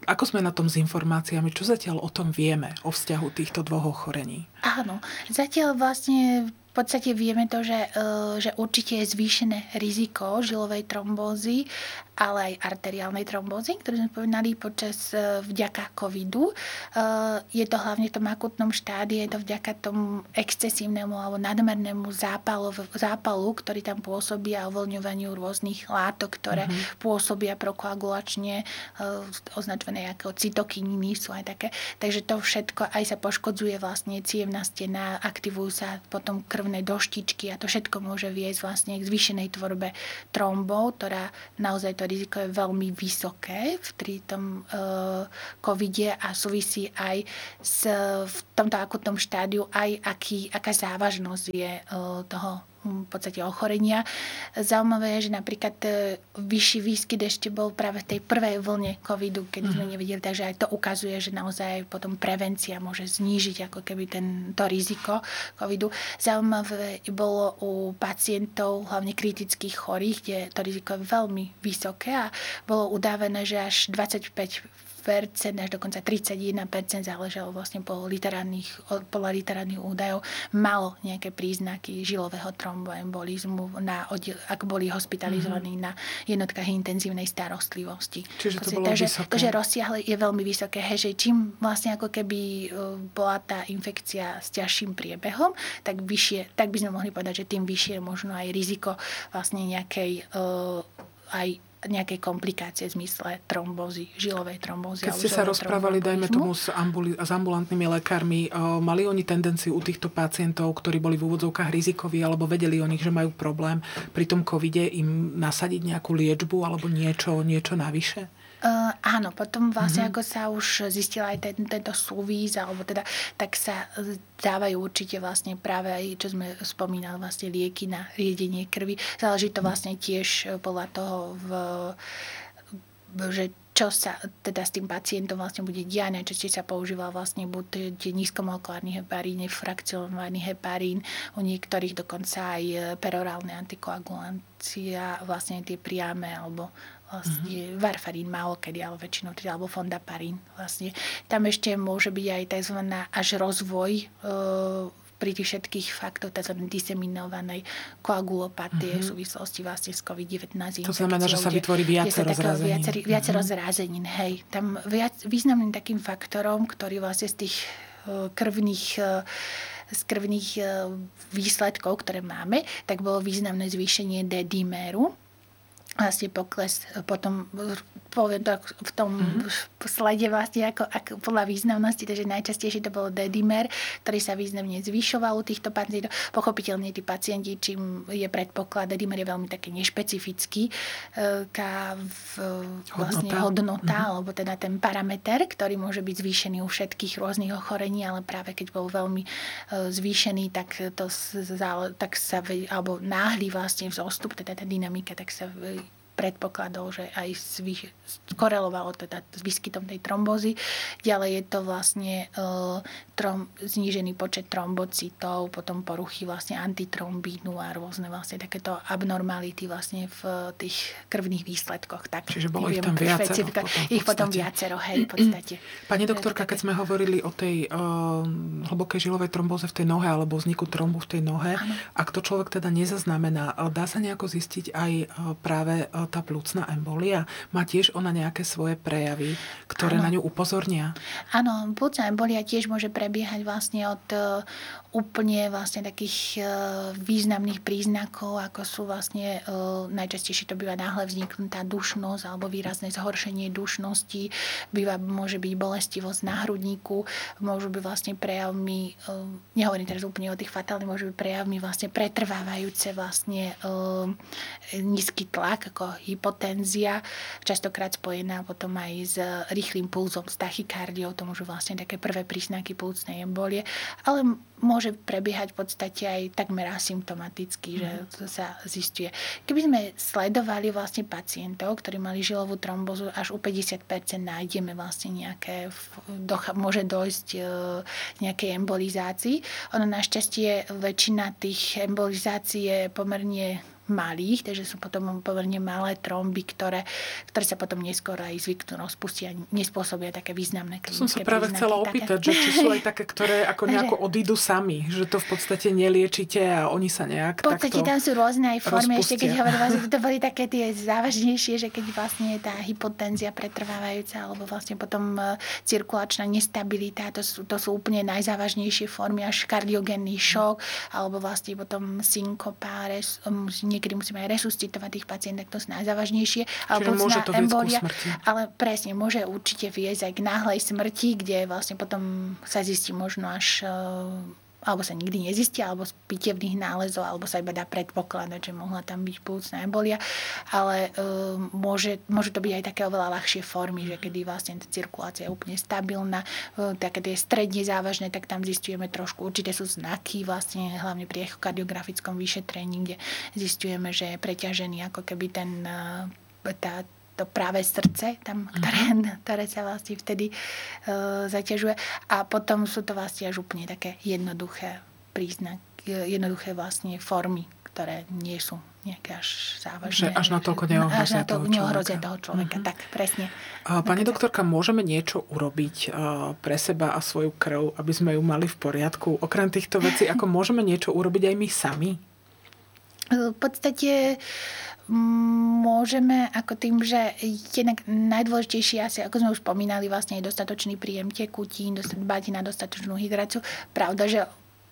ako sme na tom s informáciami? Čo zatiaľ o tom vieme, o vzťahu týchto dvoch ochorení? Áno, zatiaľ vlastne v podstate vieme to, že, e, že určite je zvýšené riziko žilovej trombózy, ale aj arteriálnej trombózy, ktorú sme povedali počas e, vďaka covidu. E, je to hlavne v tom akutnom štádii, je to vďaka tomu excesívnemu alebo nadmernému zápalu, zápalu ktorý tam pôsobí a uvoľňovaniu rôznych látok, ktoré mm-hmm. pôsobia prokoagulačne, označené ako cytokininy sú aj také. Takže to všetko aj sa poškodzuje vlastne cievna stena, aktivujú sa potom krv krvné doštičky a to všetko môže viesť vlastne k zvýšenej tvorbe trombov, ktorá naozaj to riziko je veľmi vysoké v tom uh, covide a súvisí aj s, v tomto akutnom štádiu aj aký, aká závažnosť je uh, toho v podstate ochorenia. Zaujímavé je, že napríklad e, vyšší výskyt ešte bol práve v tej prvej vlne covidu, keď sme mhm. nevideli, takže aj to ukazuje, že naozaj potom prevencia môže znížiť ako keby ten, to riziko covidu. Zaujímavé bolo u pacientov, hlavne kritických chorých, kde to riziko je veľmi vysoké a bolo udávené, že až 25 až dokonca 31% záležalo vlastne po literárnych, podľa literárnych údajov, malo nejaké príznaky žilového tromboembolizmu, na, ak boli hospitalizovaní mm-hmm. na jednotkách intenzívnej starostlivosti. Čiže to bolo takže, vysoké. Takže rozsiahle je veľmi vysoké. Hej, že čím vlastne ako keby e, bola tá infekcia s ťažším priebehom, tak vyššie, tak by sme mohli povedať, že tým vyššie je možno aj riziko vlastne nejakej uh, aj nejaké komplikácie v zmysle trombózy, žilovej trombózy. Keď ste sa rozprávali, dajme tomu, s, ambuli- s ambulantnými lekármi, uh, mali oni tendenciu u týchto pacientov, ktorí boli v úvodzovkách rizikoví, alebo vedeli o nich, že majú problém, pri tom covide im nasadiť nejakú liečbu alebo niečo, niečo navyše? Uh, áno, potom vlastne mm-hmm. ako sa už zistila aj ten, tento súvis, alebo teda, tak sa e, dávajú určite vlastne práve aj, čo sme spomínali, vlastne lieky na riedenie krvi. Záleží to vlastne tiež e, podľa toho, v, že čo sa teda s tým pacientom vlastne bude diať. Najčastejšie sa používa vlastne buď tie nízkomolekulárny heparín, frakcionovaný heparín, u niektorých dokonca aj perorálne antikoagulancia, vlastne tie priame alebo vlastne mm-hmm. varfarín málo kedy, ale väčšinou teda, alebo fondaparín vlastne. Tam ešte môže byť aj tzv. až rozvoj e, pri tých všetkých faktoch tzv. diseminovanej koagulopatie mm-hmm. v súvislosti vlastne s COVID-19. To znamená, že sa vytvorí viacero zrazenín. Viacero, viacero mm-hmm. zrazenín, hej. Tam viac, významným takým faktorom, ktorý vlastne z tých e, krvných e, z krvných výsledkov, ktoré máme, tak bolo významné zvýšenie D-diméru, vlastne pokles potom poviem to v tom mm-hmm. slede vlastne ako, ako podľa významnosti, takže najčastejšie to bolo dedimer, ktorý sa významne zvyšoval u týchto pacientov. Pochopiteľne tí pacienti, čím je predpoklad, dedimer je veľmi taký nešpecifický, e, ká vlastne hodnota, hodnota mm-hmm. alebo teda ten parameter, ktorý môže byť zvýšený u všetkých rôznych ochorení, ale práve keď bol veľmi e, zvýšený, tak to tak sa, alebo náhly vlastne vzostup, teda tá dynamika, tak sa predpokladov, že aj korelovalo teda s výskytom tej trombózy. Ďalej je to vlastne e, trom, znížený počet trombocitov, potom poruchy vlastne antitrombínu a rôzne vlastne takéto abnormality vlastne v tých krvných výsledkoch. Tak, Čiže bolo ich tam viacero. Potom, ich potom viacero, hej, v podstate. Pani doktorka, keď sme hovorili o tej uh, hlbokej žilovej trombóze v tej nohe alebo vzniku trombu v tej nohe, ano. ak to človek teda nezaznamená, dá sa nejako zistiť aj práve uh, tá plúcna embolia? Má tiež ona nejaké svoje prejavy, ktoré ano. na ňu upozornia? Áno, plúcna embolia tiež môže prebiehať vlastne od e, úplne vlastne takých e, významných príznakov, ako sú vlastne najčastejšie to býva náhle vzniknutá dušnosť alebo výrazné zhoršenie dušnosti, býva, môže byť bolestivosť na hrudníku, môžu byť vlastne prejavmi, nehovorím teraz úplne o tých fatálnych, môžu byť prejavmi vlastne pretrvávajúce vlastne nízky tlak, ako hypotenzia, častokrát spojená potom aj s rýchlým pulzom, s tachykardiou, to môžu vlastne také prvé príznaky plúcnej embolie, ale môže prebiehať v podstate aj takmer asymptomaticky, že mhm. to sa zistuje. Keby sme sledovali vlastne pacientov, ktorí mali žilovú trombozu, až u 50% nájdeme vlastne nejaké, môže dojsť e, nejakej embolizácii. Ono našťastie väčšina tých embolizácií je pomerne malých, takže sú potom pomerne malé tromby, ktoré, ktoré sa potom neskôr aj zvyknú rozpustiť a nespôsobia také významné klinické Som sa práve príznaky, chcela opýtať, také... že či sú aj také, ktoré ako nejako odídu sami, že to v podstate neliečite a oni sa nejak V podstate tam sú rôzne aj formy, rozpustia. ešte keď hovorím, že to boli také tie závažnejšie, že keď vlastne je tá hypotenzia pretrvávajúca alebo vlastne potom e, cirkulačná nestabilita, to sú, to sú úplne najzávažnejšie formy, až kardiogénny šok, alebo vlastne potom synkopa, niekedy musíme aj resuscitovať tých pacientov, to sú najzávažnejšie. Čiže môže to embolia, Ale presne, môže určite viesť aj k náhlej smrti, kde vlastne potom sa zistí možno až alebo sa nikdy nezistí, alebo z pitevných nálezov, alebo sa iba dá predpokladať, že mohla tam byť plúcna embolia, ale uh, môže, môže to byť aj také oveľa ľahšie formy, že kedy vlastne tá cirkulácia je úplne stabilná, uh, také tie stredne závažné, tak tam zistujeme trošku, určité sú znaky vlastne, hlavne pri echokardiografickom vyšetrení, kde zistujeme, že je preťažený ako keby ten uh, tá, to práve srdce, tam, mhm. ktoré, ktoré sa vlastne vtedy uh, zaťažuje. A potom sú to vlastne až úplne také jednoduché príznak, jednoduché vlastne formy, ktoré nie sú nejaké až závažné. Že až na toľko neohrozia toho neohrozia toho človeka. Uh-huh. Tak, presne. Pani doktorka, môžeme niečo urobiť pre seba a svoju krv, aby sme ju mali v poriadku? Okrem týchto vecí, ako môžeme niečo urobiť aj my sami? V podstate môžeme ako tým, že jednak najdôležitejšie asi, ako sme už spomínali, vlastne je dostatočný príjem tekutín, dbať na dostatočnú hydráciu. Pravda, že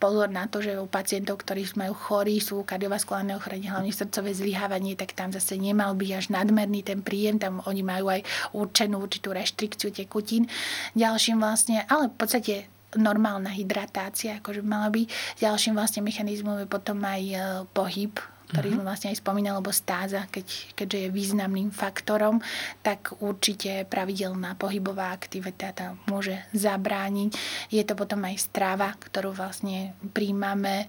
pozor na to, že u pacientov, ktorí majú chorí, sú kardiovaskulárne ochorenie, hlavne srdcové zlyhávanie, tak tam zase nemal byť až nadmerný ten príjem, tam oni majú aj určenú určitú reštrikciu tekutín. Ďalším vlastne, ale v podstate normálna hydratácia, akože mala byť. Ďalším vlastne mechanizmom je potom aj e, pohyb, ktorý sme vlastne aj spomínali, lebo stáza, keď, keďže je významným faktorom, tak určite pravidelná pohybová aktivita tam môže zabrániť. Je to potom aj strava, ktorú vlastne príjmame, e,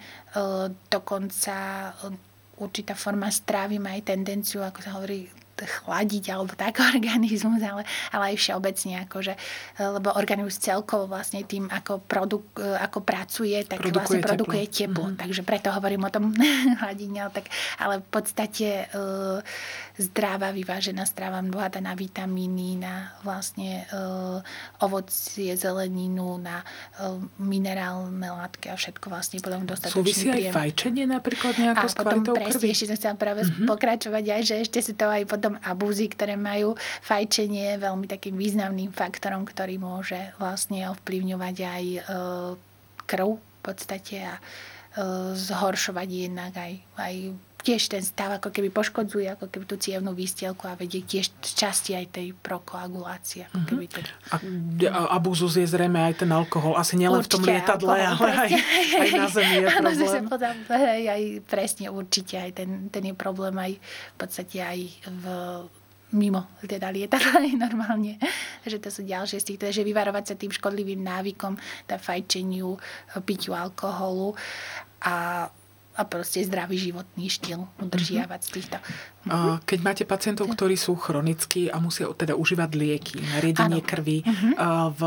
dokonca e, určitá forma stravy má aj tendenciu, ako sa hovorí, chladiť alebo tak organizmus, ale, ale aj všeobecne, akože, lebo organizmus celkovo vlastne tým, ako, produk, ako pracuje, tak produkuje vlastne produkuje teplo. teplo. Mm-hmm. Takže preto hovorím o tom hladine, ale, tak, ale v podstate uh, zdravá, vyvážená strava, bohatá na vitamíny, na vlastne uh, ovocie, zeleninu, na uh, minerálne látky a všetko vlastne potom dostatočný Súvisí aj fajčenie napríklad nejako a s potom presne, ešte som chcela práve mm-hmm. pokračovať aj, že ešte sú to aj potom abúzy, ktoré majú. Fajčenie je veľmi takým významným faktorom, ktorý môže vlastne ovplyvňovať aj uh, krv v podstate a uh, zhoršovať jednak aj, aj tiež ten stav ako keby poškodzuje ako keby tú cievnú výstielku a vedie tiež časti aj tej prokoagulácie. Ako mhm. keby to... A, a abúzus je zrejme aj ten alkohol. Asi nielen v tom lietadle, alkohol, ale aj, aj na zemi je problém. Potom, aj, presne určite aj ten, ten je problém aj v podstate aj v mimo teda lietadla normálne. že to sú ďalšie z tých, že vyvarovať sa tým škodlivým návykom, tá fajčeniu, piťu alkoholu a a proste zdravý životný štýl udržiavať z týchto. Keď máte pacientov, ktorí sú chronickí a musia teda užívať lieky riedenie krvi, uh-huh. v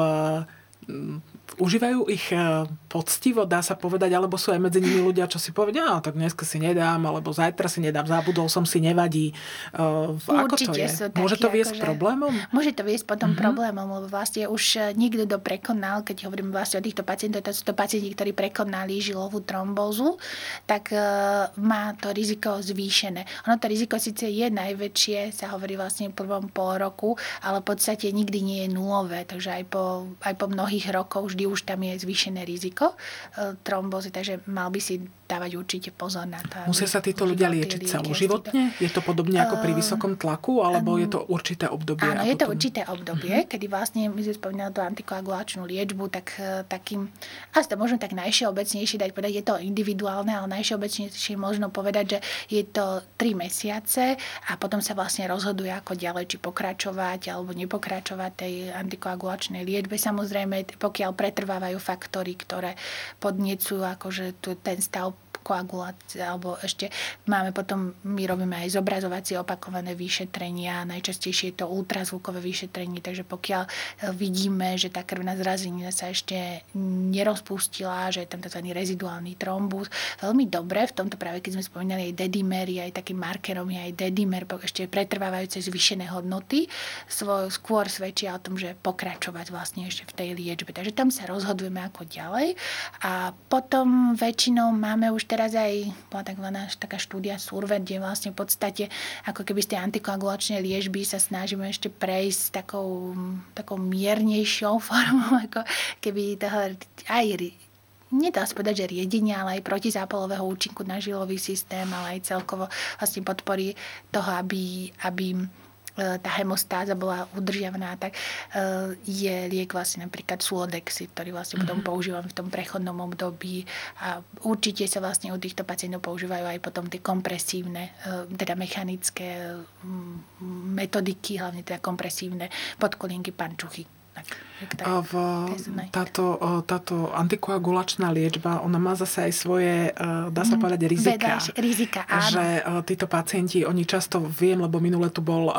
užívajú ich e, poctivo, dá sa povedať, alebo sú aj medzi nimi ľudia, čo si povedia, no, tak dneska si nedám, alebo zajtra si nedám, zabudol som si, nevadí. Uh, ako Určite to je? Taký, Môže to viesť akože, problémom? Môže to viesť potom mm-hmm. problémom, lebo vlastne už e, nikto to prekonal, keď hovorím vlastne o týchto pacientov, to sú to pacienti, ktorí prekonali žilovú trombózu, tak uh, má to riziko zvýšené. Ono to riziko síce je najväčšie, sa hovorí vlastne v prvom pol roku, ale v podstate nikdy nie je nulové, takže aj po, aj po mnohých rokoch vždy už tam je zvýšené riziko e, trombózy, takže mal by si dávať určite pozor na to. Musia sa títo ľudia liečiť celoživotne? Je to podobne ako pri vysokom tlaku, alebo je to určité obdobie? Áno, je to určité obdobie, uh-huh. kedy vlastne my sme spomínali tú antikoagulačnú liečbu, tak e, takým, asi to možno tak najšeobecnejšie dať povedať, je to individuálne, ale najšeobecnejšie možno povedať, že je to 3 mesiace a potom sa vlastne rozhoduje, ako ďalej, či pokračovať alebo nepokračovať tej antikoagulačnej liečbe. Samozrejme, pokiaľ pretrvávajú faktory, ktoré podniecujú akože ten stav koagulácia, alebo ešte máme potom, my robíme aj zobrazovacie opakované vyšetrenia, najčastejšie je to ultrazvukové vyšetrenie, takže pokiaľ e, vidíme, že tá krvná zrazenina sa ešte nerozpustila, že je tam tzv. reziduálny trombus, veľmi dobre, v tomto práve keď sme spomínali aj dedimery, aj takým markerom je aj dedimer, ešte pretrvávajúce zvýšené hodnoty, skôr svedčia o tom, že pokračovať vlastne ešte v tej liečbe. Takže tam sa rozhodujeme ako ďalej a potom väčšinou máme už teraz aj bola takzvaná taká štúdia Survet, kde vlastne v podstate ako keby z tej antikoagulačnej liežby sa snažíme ešte prejsť takou, takou miernejšou formou, ako keby toho aj nedá sa povedať, že riedenia, ale aj protizápalového účinku na žilový systém, ale aj celkovo vlastne podporí toho, aby, aby tá hemostáza bola udržiavaná, tak e, je liek vlastne napríklad Sulodexy, ktorý vlastne potom mm-hmm. používam v tom prechodnom období a určite sa vlastne u týchto pacientov používajú aj potom tie kompresívne, e, teda mechanické metodiky, hlavne teda kompresívne podkolinky pančuchy. A v, táto, táto antikoagulačná liečba, ona má zase aj svoje, dá sa mhm. povedať, rizika. Vedľaž, rizika, áno. Že títo pacienti, oni často, viem, lebo minule tu bol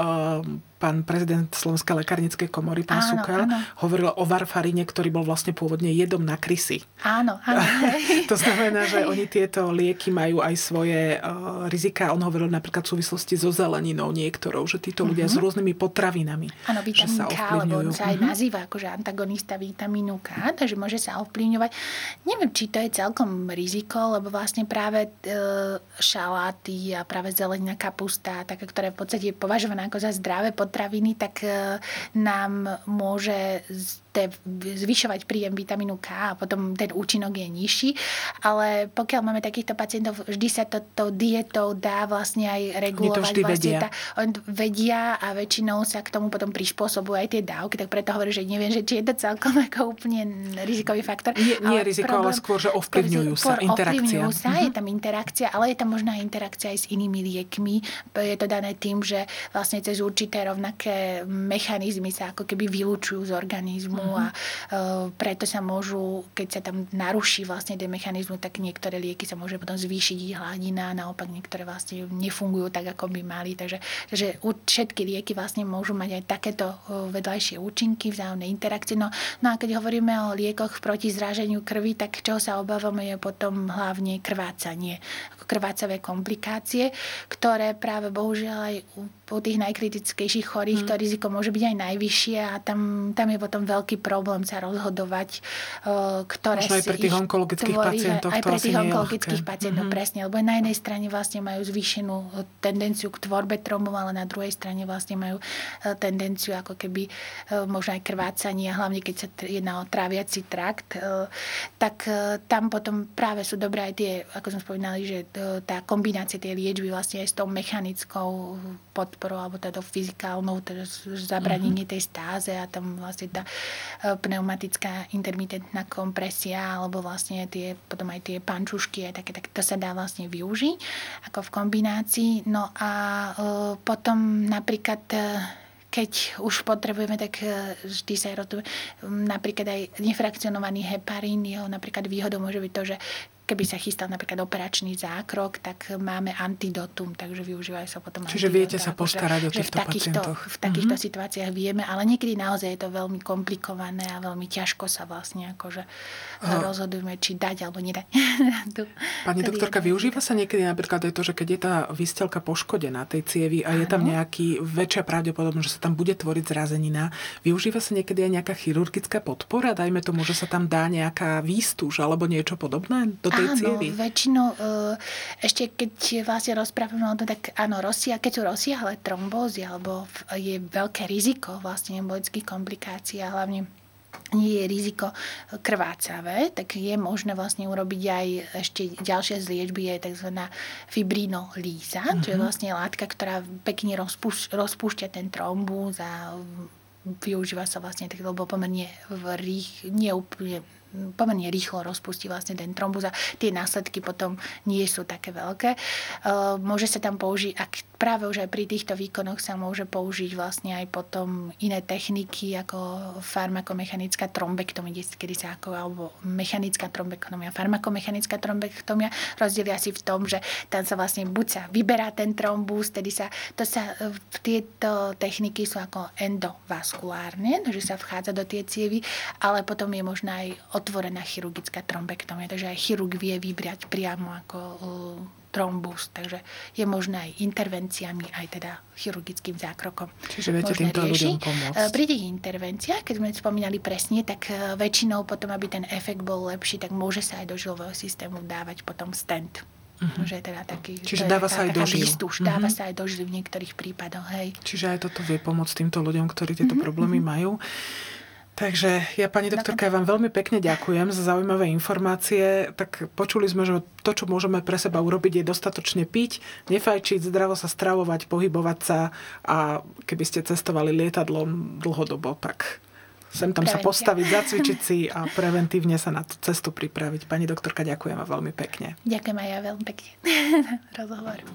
pán prezident Slovenskej lekárnickej komory, pán áno, Sukel, áno. hovoril o varfarine, ktorý bol vlastne pôvodne jedom na krysy. Áno, áno. to znamená, že oni tieto lieky majú aj svoje uh, rizika. On hovoril napríklad v súvislosti so zeleninou niektorou, že títo ľudia uh-huh. s rôznymi potravinami. Áno, vitamín K, lebo on sa aj uh-huh. nazýva akože antagonista vitamínu K, takže môže sa ovplyvňovať. Neviem, či to je celkom riziko, lebo vlastne práve uh, šaláty a práve zelenina kapusta, také, ktoré v podstate považované ako za zdravé potraviny, tak e, nám môže zvyšovať príjem vitamínu K a potom ten účinok je nižší. Ale pokiaľ máme takýchto pacientov, vždy sa to, to dietou dá vlastne aj regulovať. to vždy vlastne vedia. Tá, on vedia a väčšinou sa k tomu potom prispôsobujú aj tie dávky, tak preto hovorím, že neviem, že či je to celkom ako úplne rizikový faktor. Nie, nie ale riziko, problém, ale skôr, že ovplyvňujú sa, interakcia. Ovplyvňujú sa, je tam interakcia, ale je tam možná interakcia aj s inými liekmi. Je to dané tým, že vlastne cez určité rovnaké mechanizmy sa ako keby vylúčujú z organizmu uh-huh. a uh, preto sa môžu, keď sa tam naruší vlastne ten mechanizmus, tak niektoré lieky sa môže potom zvýšiť ich hladina, naopak niektoré vlastne nefungujú tak, ako by mali. Takže, takže všetky lieky vlastne môžu mať aj takéto uh, vedľajšie účinky, vzájomné interakcie. No, no a keď hovoríme o liekoch proti zráženiu krvi, tak čo sa obávame je potom hlavne krvácanie, krvácavé komplikácie, ktoré práve bohužiaľ aj u tých najkritickejších chorých mm. to riziko môže byť aj najvyššie a tam, tam je potom veľký problém sa rozhodovať, ktoré Možno aj pre tých onkologických tvorí, pacientov aj pre tých onkologických pacientov, mm-hmm. presne, lebo na jednej strane vlastne majú zvýšenú tendenciu k tvorbe trombov, ale na druhej strane vlastne majú tendenciu ako keby možno aj krvácanie, hlavne keď sa jedná o tráviaci trakt, tak tam potom práve sú dobré aj tie, ako som spomínali, že tá kombinácia tej liečby vlastne aj s tou mechanickou pod podporou alebo teda fyzikálnou, teda zabranenie tej stáze a tam vlastne tá e, pneumatická intermitentná kompresia alebo vlastne tie, potom aj tie pančušky aj také, tak to sa dá vlastne využiť ako v kombinácii. No a e, potom napríklad e, keď už potrebujeme, tak vždy sa rotuje napríklad aj nefrakcionovaný heparín, jeho napríklad výhodou môže byť to, že keby sa chystal napríklad operačný zákrok, tak máme antidotum, takže využívajú sa potom Čiže viete sa postarať o týchto v takýchto, pacientoch. v takýchto mm-hmm. situáciách vieme, ale niekedy naozaj je to veľmi komplikované a veľmi ťažko sa vlastne akože a... rozhodujeme, či dať alebo nedať. Pani doktorka, využíva sa niekedy napríklad aj to, že keď je tá výstelka poškodená tej cievy a je tam nejaký väčšia pravdepodobnosť, že sa tam bude tvoriť zrazenina, využíva sa niekedy aj nejaká chirurgická podpora? Dajme tomu, že sa tam dá nejaká výstuž alebo niečo podobné do tej áno, cievy? väčšinou e, ešte keď vlastne rozprávame o tom, tak áno, rozsia, keď sú rozsiahle trombózy alebo je veľké riziko vlastne embolických komplikácií a hlavne nie je riziko krvácavé, tak je možné vlastne urobiť aj ešte ďalšia z liečby, je tzv. fibrinolíza, mm-hmm. čo je mhm. vlastne látka, ktorá pekne rozpúš- rozpúšťa ten trombus a využíva sa vlastne tak, lebo pomerne v rých, neúplne pomerne rýchlo rozpustí vlastne ten trombus a tie následky potom nie sú také veľké. E, môže sa tam použiť, ak práve už aj pri týchto výkonoch sa môže použiť vlastne aj potom iné techniky ako farmakomechanická trombektomia, kedy sa ako, alebo mechanická trombektomia, farmakomechanická trombektomia. Rozdiel asi v tom, že tam sa vlastne buď sa vyberá ten trombus, tedy sa, to sa, e, tieto techniky sú ako endovaskulárne, že sa vchádza do tie cievy, ale potom je možná aj otvorená chirurgická trombektomia, takže aj chirurg vie vybrať priamo ako e, trombus, takže je možné aj intervenciami, aj teda chirurgickým zákrokom. Čiže viete týmto ľuďom pomôcť. E, pri tých intervenciách, keď sme spomínali presne, tak e, väčšinou potom, aby ten efekt bol lepší, tak môže sa aj do žilového systému dávať potom stent. Uh-huh. Že teda taký, Čiže dáva sa aj do žil. uh-huh. Dáva sa aj do žil v niektorých prípadoch. Hej. Čiže aj toto vie pomôcť týmto ľuďom, ktorí tieto uh-huh. problémy majú. Takže ja, pani doktorka, ja vám veľmi pekne ďakujem za zaujímavé informácie. Tak počuli sme, že to, čo môžeme pre seba urobiť, je dostatočne piť, nefajčiť, zdravo sa stravovať, pohybovať sa a keby ste cestovali lietadlom dlhodobo, tak sem tam Prevencia. sa postaviť, zacvičiť si a preventívne sa na tú cestu pripraviť. Pani doktorka, ďakujem vám veľmi pekne. Ďakujem aj ja veľmi pekne. Rozhovor.